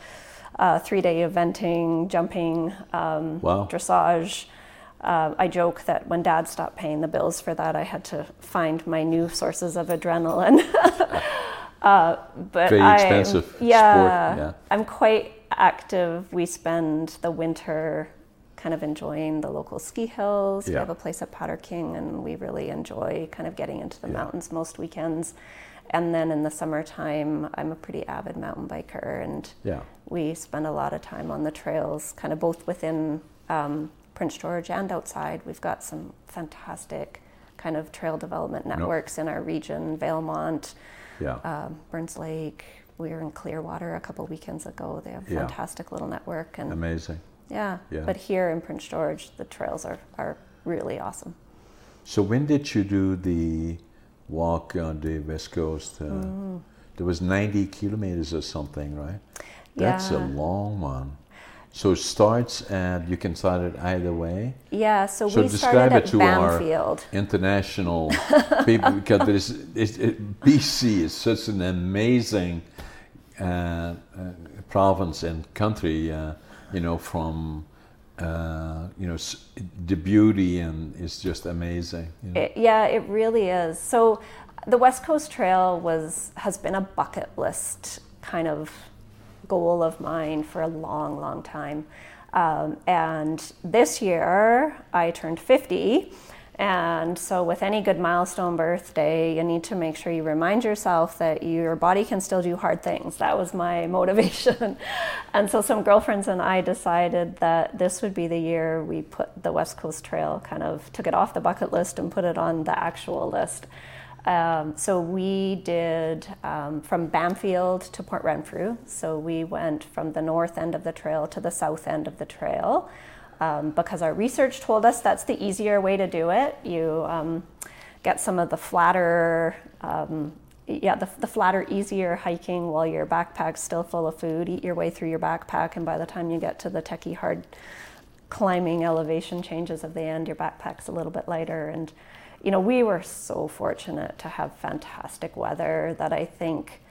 uh, three-day eventing, jumping, um, Wow. dressage. Uh, I joke that when Dad stopped paying the bills for that, I had to find my new sources of adrenaline. uh, but Very I- expensive sport, yeah, yeah. I'm quite active. We spend the winter kind of enjoying the local ski hills. We have a place at Powder King, and we really enjoy kind of getting into the Yeah. mountains most weekends. And then in the summertime, I'm a pretty avid mountain biker, and yeah, we spend a lot of time on the trails, kind of both within um, Prince George and outside. We've got some fantastic kind of trail development networks in our region, Valemount, yeah, um, Burns Lake. We were in Clearwater a couple weekends ago. They have a Yeah. fantastic little network, and amazing. yeah. Yeah. But here in Prince George, the trails are, are really awesome. So when did you do the walk on the west coast? Uh, Mm. There was 90 kilometers or something, right? That's a long one. So it starts at you can start it either way. Yeah, so, So we describe started it at to our- Bamfield. International people because there is it, it, BC is such an amazing uh, uh, province and country. Uh, you know from. Uh, you know the beauty and it's just amazing. You know? It, yeah, it really is. So the West Coast Trail was has been a bucket list kind of goal of mine for a long, long time. Um, and this year I turned 50. And so, with any good milestone birthday, you need to make sure you remind yourself that your body can still do hard things. That was my motivation. and so, some girlfriends and I decided that this would be the year we put the West Coast Trail kind of took it off the bucket list and put it on the actual list. Um, so we did um, from Bamfield to Port Renfrew. So we went from the north end of the trail to the south end of the trail um, because our research told us that's the easier way to do it. You um, get some of the flatter, um, yeah, the, the flatter, easier hiking while your backpack's still full of food. Eat your way through your backpack, and by the time you get to the techie hard climbing elevation changes of the end, your backpack's a little bit lighter. And, you know, we were so fortunate to have fantastic weather that I think,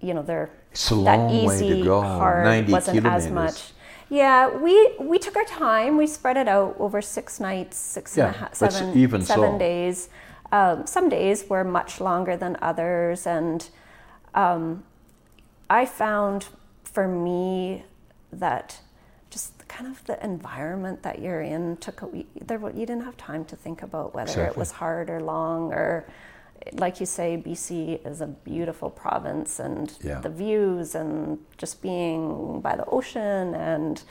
you know, they're that easy to go. part 90 wasn't kilometers. as much. Yeah, we we took our time. We spread it out over six nights, six and a Yeah, half, seven, even seven so. days. Um, some days were much longer than others, and um, I found for me that just kind of the environment that you're in took a, there. You didn't have time to think about whether it was hard or long or like you say, BC is a beautiful province, and Yeah. the views, and just being by the ocean, and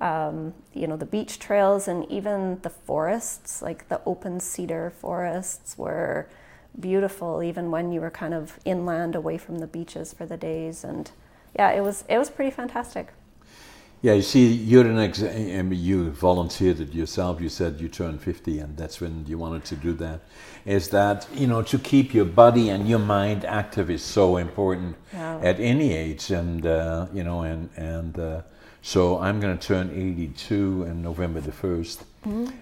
um, you know the beach trails, and even the forests, like the open cedar forests, were beautiful, even when you were kind of inland, away from the beaches for the days, and yeah, it was it was pretty fantastic. Yeah, you see, you're an ex- you volunteered it yourself. You said you turned 50, and that's when you wanted to do that. Is that, you know, to keep your body and your mind active is so important Yeah. at any age. And, uh, you know, and, and uh, so I'm going to turn 82 on November the 1st.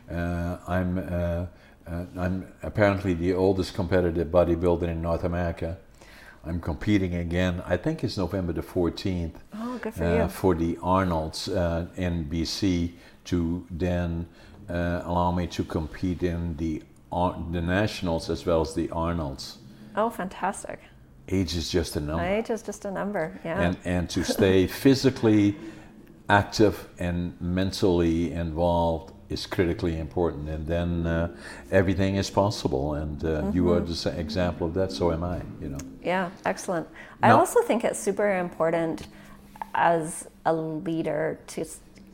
Uh, I'm, uh, uh, I'm apparently the oldest competitive bodybuilder in North America. I'm competing again. I think it's November the 14th Oh, good for uh, you. for the Arnolds uh, in BC to then uh, allow me to compete in the Ar- the nationals as well as the Arnolds. Oh, fantastic. Age is just a number, Age is just a number. Yeah. and and to stay physically active and mentally involved is critically important. And then uh, everything is possible. And uh, you are the sa- example of that. So am I. You know. Yeah, excellent. I also think it's super important as a leader to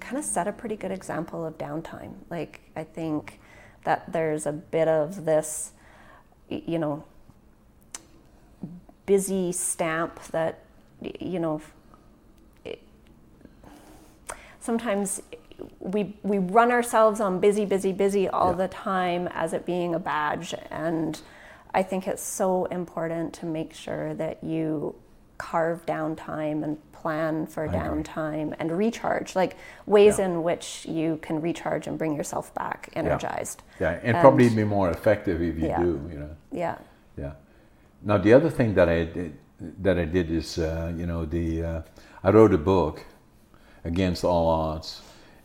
kind of set a pretty good example of downtime. Like, I think that there's a bit of this, you know, busy stamp that, you know, it- sometimes we we run ourselves on busy, busy, busy all Yeah. the time as it being a badge, and I think it's so important to make sure that you carve down time and plan for downtime and recharge, like ways Yeah. in which you can recharge and bring yourself back energized. Yeah, and, And- probably be more effective if you Yeah. do. You know. Yeah. Yeah. Now the other thing that I did, that I did is, uh, you know, the uh, I wrote a book against all odds,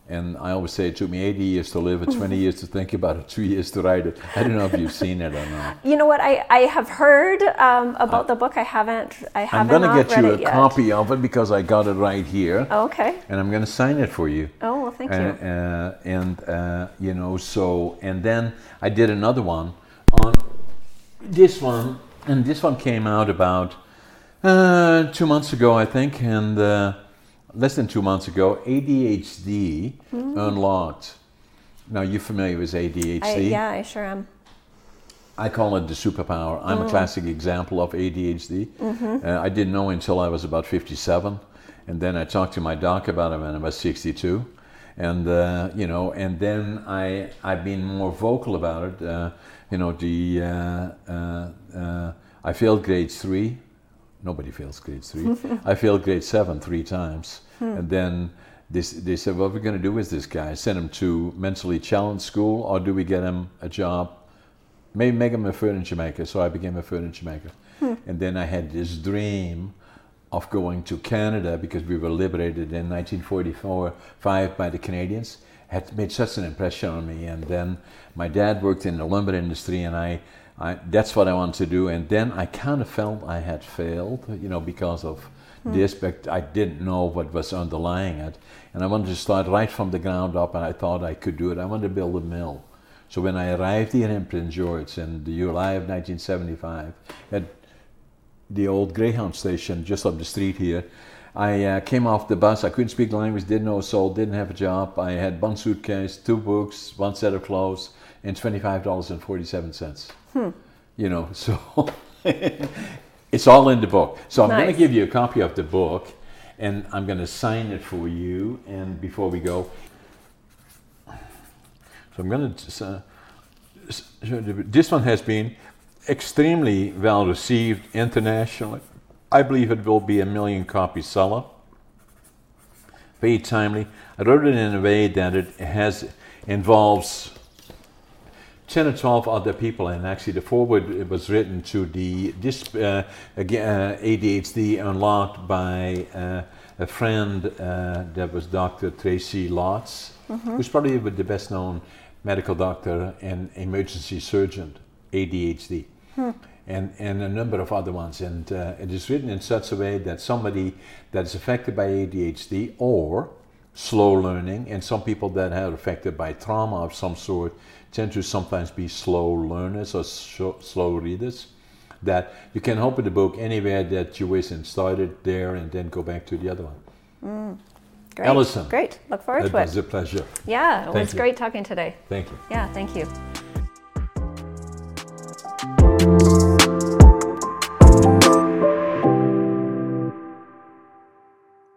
and I always say it took me 80 years to live it, 20 years to think about it, two years to write it. I don't know if you've seen it or not. You know what? I, I have heard um, about the book. I haven't. I haven't. I'm going to get you a yet. copy of it because I got it right here, Oh, okay. and I'm going to sign it for you. Oh well, thank Uh, you. uh, and uh, you know, so and then I did another one on this one, and this one came out about uh, two months ago, I think, and uh, less than two months ago. ADHD unlocked. Now you're familiar with ADHD. I, yeah, I sure am. I call it the superpower. I'm a classic example of ADHD. Uh, I didn't know until I was about 57, and then I talked to my doc about it when I was 62, and uh, you know, and then I I've been more vocal about it. Uh, you know, the uh, uh, uh, I failed grade three. Nobody fails grade three. I failed grade seven three times, hmm. and then. This, they said, "What we're we going to do with this guy? Send him to mentally challenged school, or do we get him a job maybe make him a furniture maker. So I became a furniture maker. Hmm. And then I had this dream of going to Canada because we were liberated in 1944 5 by the Canadians. Had made such an impression on me. And then my dad worked in the lumber industry, and I, I that's what I wanted to do. And then I kind of felt I had failed, you know, because of this, but I didn't know what was underlying it. And I wanted to start right from the ground up, and I thought I could do it. I wanted to build a mill. So when I arrived here in Prince George in the July of 1975 at the old Greyhound station just up the street here, I uh, came off the bus. I couldn't speak the language, didn't know a soul, didn't have a job. I had one suitcase, two books, one set of clothes, and $25.47. You know, so it's all in the book. So I'm going to give you a copy of the book, and I'm going to sign it for you. And before we go, so I'm going to. Uh, this one has been extremely well received internationally. I believe it will be a million copy seller. Very timely. I wrote it in a way that it has involves 10 or 12 other people and actually the forward it was written to the this uh, again, uh, ADHD unlocked by uh, a friend uh, that was Dr. Tracy Lotz who's probably the best known medical doctor and emergency surgeon ADHD and, and a number of other ones and uh, it is written in such a way that somebody that is affected by ADHD or slow learning, and some people that are affected by trauma of some sort tend to sometimes be slow learners or slow readers. that you can open the book anywhere that you wish and start it there and then go back to the other one. Mm, great. Allison. Great. Look forward It to it. was a pleasure. Yeah, it Thank was you. great talking today. Thank you. Yeah, thank you.